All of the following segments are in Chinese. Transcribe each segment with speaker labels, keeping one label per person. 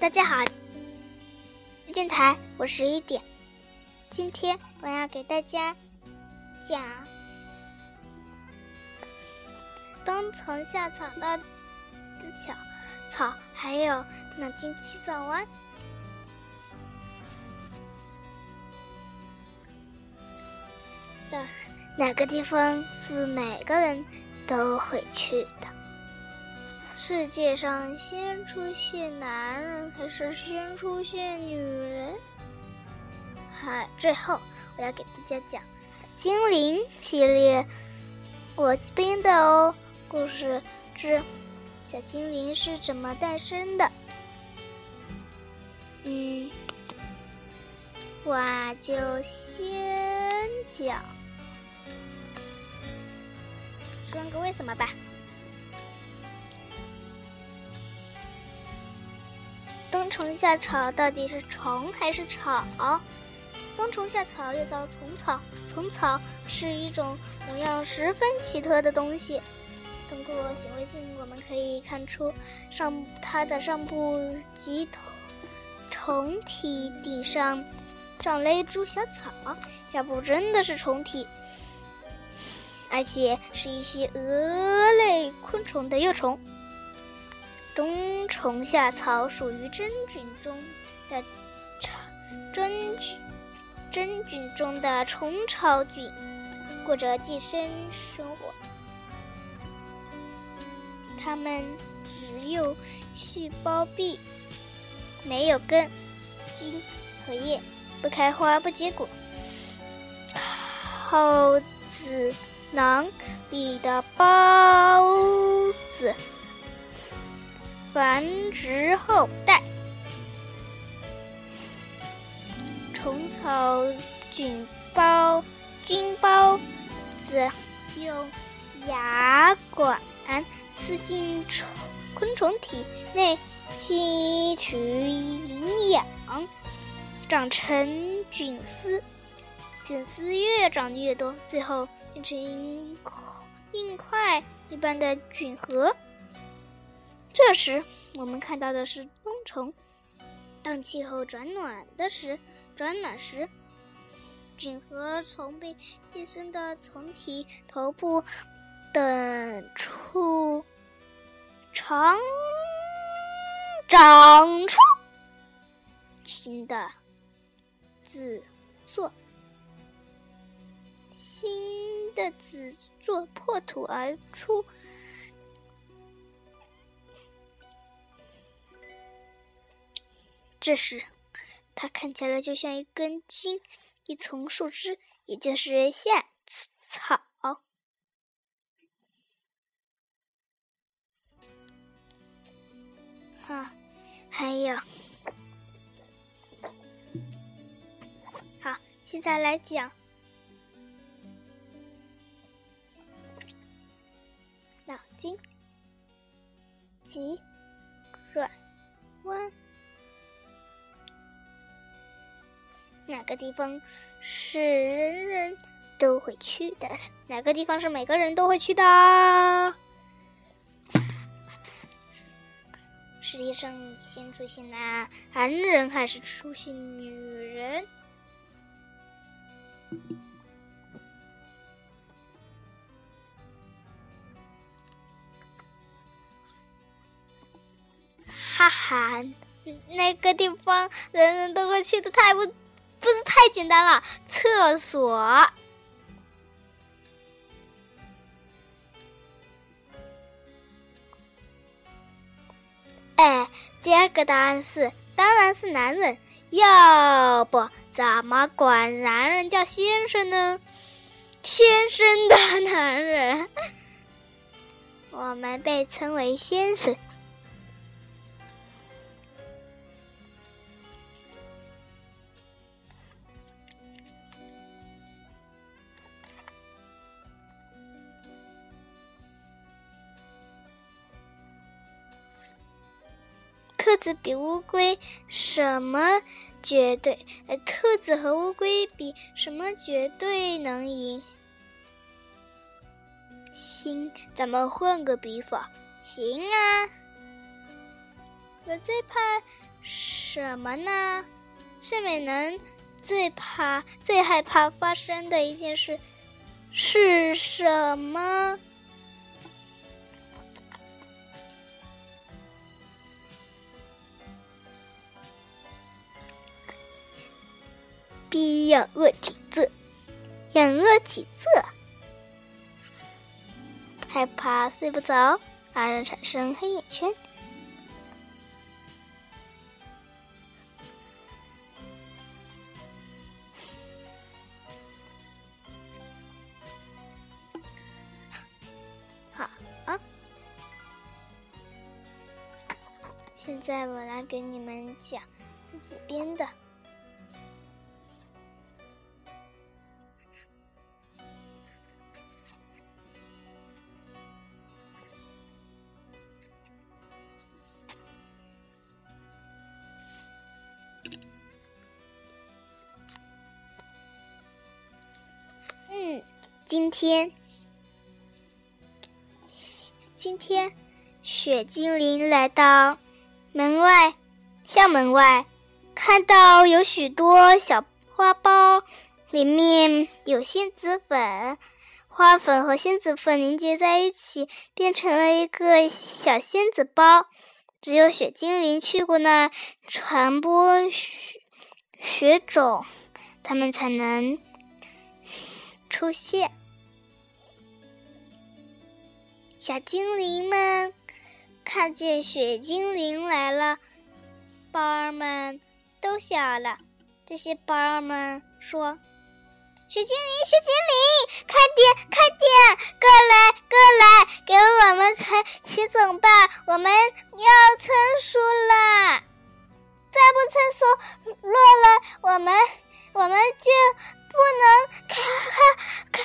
Speaker 1: 大家好，电台我是一点，今天我要给大家讲冬虫夏草的草草，还有南京七草湾的哪个地方是每个人都会去的？世界上先出现男人还是先出现女人？好，最后我要给大家讲精灵系列我编的哦，故事之小精灵是怎么诞生的？嗯，我就先讲，说个为什么吧。虫夏草到底是虫还是草？冬虫夏草又叫虫草，虫草是一种模样十分奇特的东西。通过显微镜，我们可以看出上它的上部及虫体顶上长了一株小草，下部真的是虫体，而且是一些蛾类昆虫的幼虫。冬虫夏草属于真菌中的真菌，真菌中的虫草菌，过着寄生生活。它们只有细胞壁，没有根、茎和叶，不开花不结果。耗子囊里的孢子。繁殖后代，虫草菌孢菌孢子用牙管刺进虫昆虫体内，吸取营养，长成菌丝。菌丝越长越多，最后变成硬块一般的菌核。这时，我们看到的是冬虫。当气候转暖的时，转暖时，菌核从被寄生的虫体头部等处长长出新的子座，新的子座破土而出。这时，它看起来就像一根茎，一丛树枝，也就是夏草。哈，还有，好，现在来讲脑筋急转弯。哪个地方是人人都会去的？哪个地方是每个人都会去的？世界上先出现男人还是出现女人？哈哈，那个地方人人都会去的，太不。不是太简单了，厕所。哎，第二个答案是，当然是男人。要不怎么管男人叫先生呢？先生的男人，我们被称为先生。兔子比乌龟什么绝对？呃，兔子和乌龟比什么绝对能赢？行，咱们换个比法。行啊，我最怕什么呢？睡美人最怕、最害怕发生的一件事是什么？B 仰卧体坐，仰卧起坐，害怕睡不着，而产生黑眼圈。好啊，现在我来给你们讲自己编的。今天，今天，雪精灵来到门外，校门外，看到有许多小花苞，里面有仙子粉，花粉和仙子粉凝结在一起，变成了一个小仙子包。只有雪精灵去过那儿传播雪雪种，他们才能出现。小精灵们看见雪精灵来了，包儿们都笑了。这些包儿们说：“雪精灵，雪精灵，快点，快点，过来，过来，给我们采雪种吧！我们要成熟了，再不成熟，落了我们，我们就不能开开开，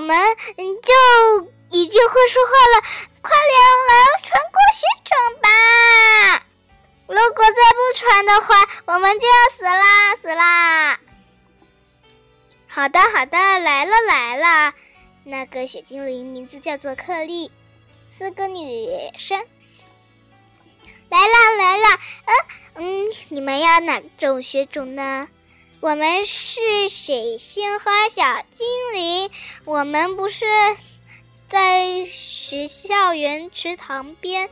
Speaker 1: 我们就已经会说话了。快点来传过雪种吧！如果再不传的话，我们就要死啦死啦！好的好的，来了来了，那个雪精灵名字叫做克莉，是个女生。来了来了，嗯嗯，你们要哪种雪种呢？我们是水仙花小精灵，我们不是在学校园池塘边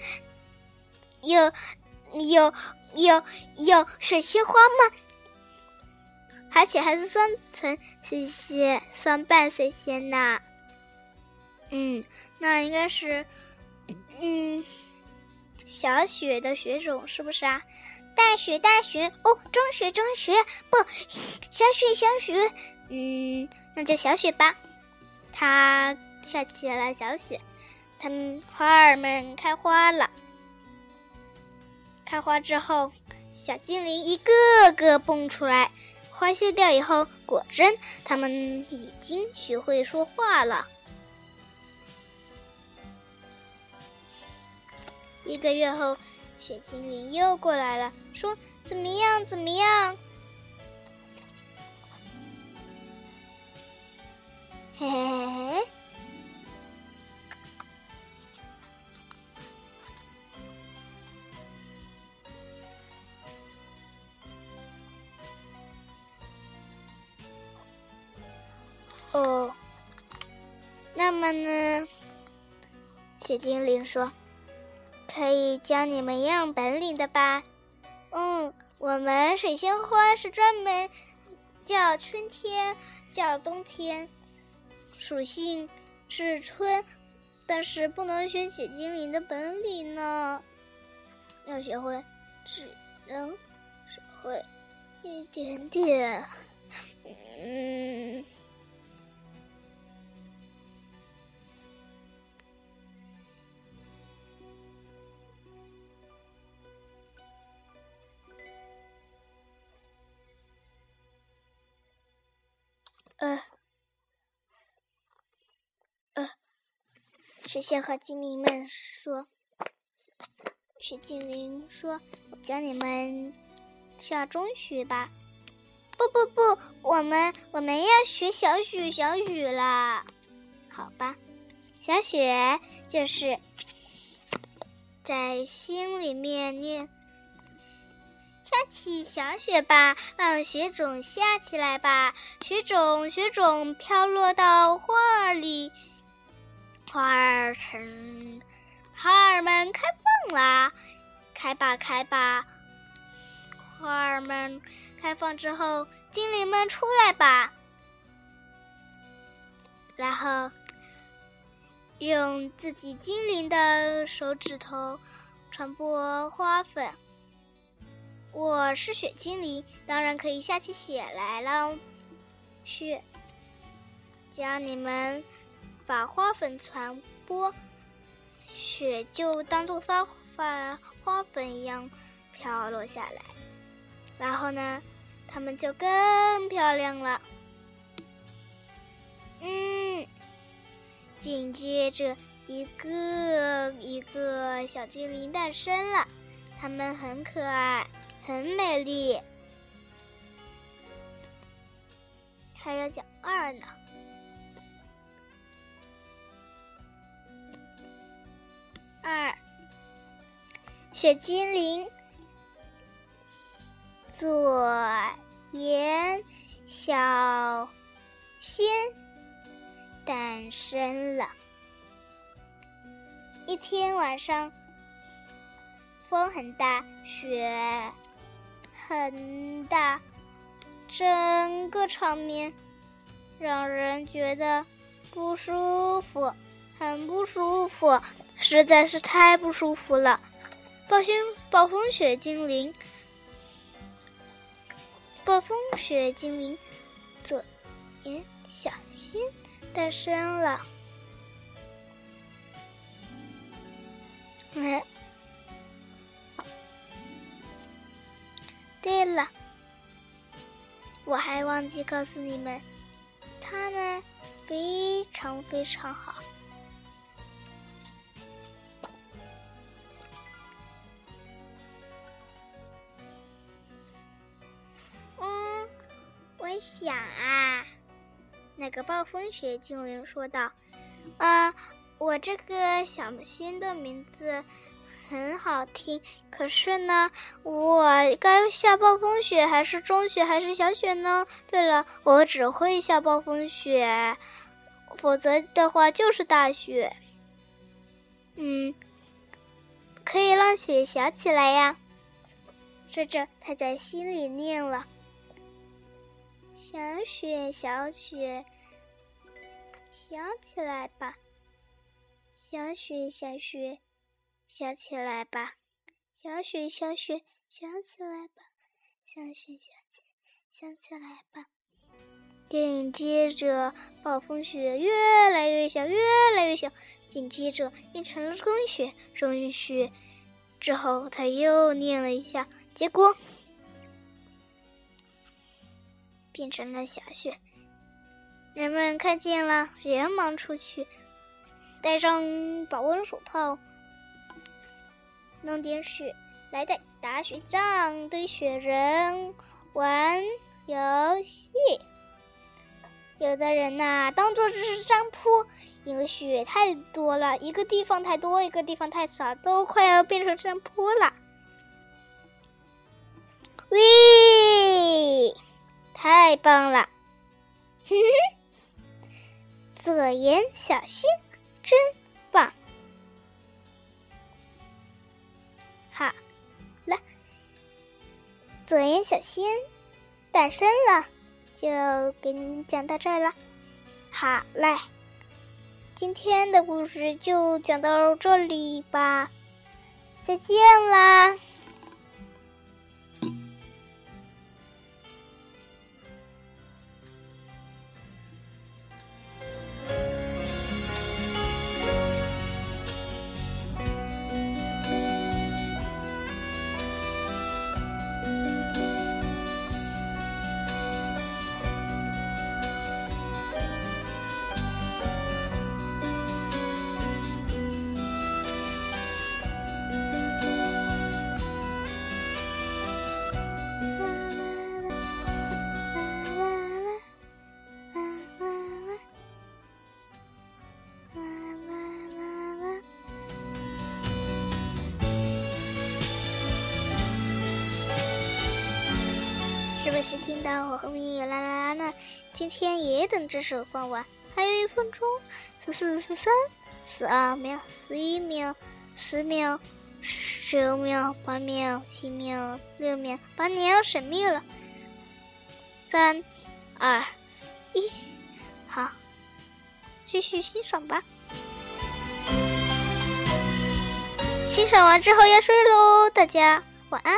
Speaker 1: 有有有有水仙花吗？而且还是双层水仙，双瓣水仙呢。嗯，那应该是，嗯。小雪的雪种是不是啊？大雪大雪哦，中雪中雪不，小雪小雪，嗯，那就小雪吧。它下起了小雪，它们花儿们开花了。开花之后，小精灵一个个蹦出来。花谢掉以后，果真它们已经学会说话了。一个月后，雪精灵又过来了，说：“怎么样？怎么样？”嘿嘿嘿嘿。哦，那么呢？雪精灵说。可以教你们样本领的吧？嗯，我们水仙花是专门叫春天，叫冬天，属性是春，但是不能学雪精灵的本领呢。要学会，只能学会一点点。嗯。呃，呃，水仙和精灵们说：“雪精灵说，我教你们下中学吧。”不不不，我们我们要学小雪小雪啦。好吧，小雪就是在心里面念。下起小雪吧，让雪种下起来吧。雪种，雪种飘落到花儿里，花儿成，花儿们开放啦，开吧，开吧。花儿们开放之后，精灵们出来吧。然后用自己精灵的手指头传播花粉。我是雪精灵，当然可以下起雪来了。雪，只要你们把花粉传播，雪就当做发发花粉一样飘落下来。然后呢，它们就更漂亮了。嗯，紧接着一个一个小精灵诞生了，它们很可爱。很美丽，还要讲二呢。二，雪精灵左眼小仙诞生了。一天晚上，风很大，雪。很大，整个场面让人觉得不舒服，很不舒服，实在是太不舒服了。暴风暴风雪精灵，暴风雪精灵，左眼小心诞生了。对了，我还忘记告诉你们，他呢非常非常好。嗯，我想啊，那个暴风雪精灵说道：“啊，我这个小薰的名字。”很好听，可是呢，我该下暴风雪还是中雪还是小雪呢？对了，我只会下暴风雪，否则的话就是大雪。嗯，可以让雪小起来呀。说着，他在心里念了：“小雪，小雪，小起来吧，小雪，小雪。”想起来吧，小雪，小雪，想起来吧，小雪，小雪，想起来吧。紧接着，暴风雪越来越小，越来越小，紧接着变成了春雪，中雪。之后他又念了一下，结果变成了小雪。人们看见了，连忙出去，戴上保温手套。弄点雪来的打雪仗，堆雪人玩游戏。有的人呐，当做这是山坡，因为雪太多了，一个地方太多，一个地方太少，都快要变成山坡了。喂，太棒了！嘿嘿，左眼小心，真。左眼小仙诞生了，就给你讲到这儿了。好嘞，今天的故事就讲到这里吧，再见啦。是听到我后面有啦啦啦呢，今天也等这首放完，还有一分钟，十四、十三、十二秒、十一秒、十秒、十五秒、八秒、七秒、六秒，把你要神秘了。三、二、一，好，继续欣赏吧。欣赏完之后要睡喽，大家晚安。